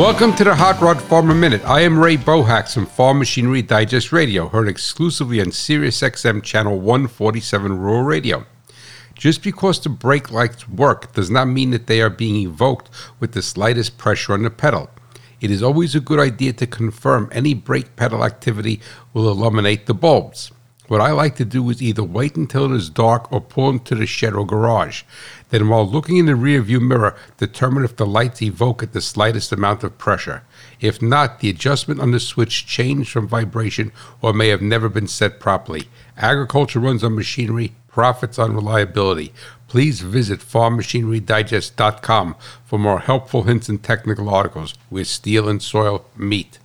Welcome to the Hot Rod Farmer Minute. I am Ray Bohacz from Farm Machinery Digest Radio, heard exclusively on Sirius XM Channel 147 Rural Radio. Just because the brake lights work does not mean that they are being evoked with the slightest pressure on the pedal. It is always a good idea to confirm any brake pedal activity will illuminate the bulbs. What I like to do is either wait until it is dark or pull into the shed or garage. Then, while looking in the rearview mirror, determine if the lights evoke at the slightest amount of pressure. If not, the adjustment on the switch changed from vibration or may have never been set properly. Agriculture runs on machinery, profits on reliability. Please visit farmmachinerydigest.com for more helpful hints and technical articles where steel and soil meet.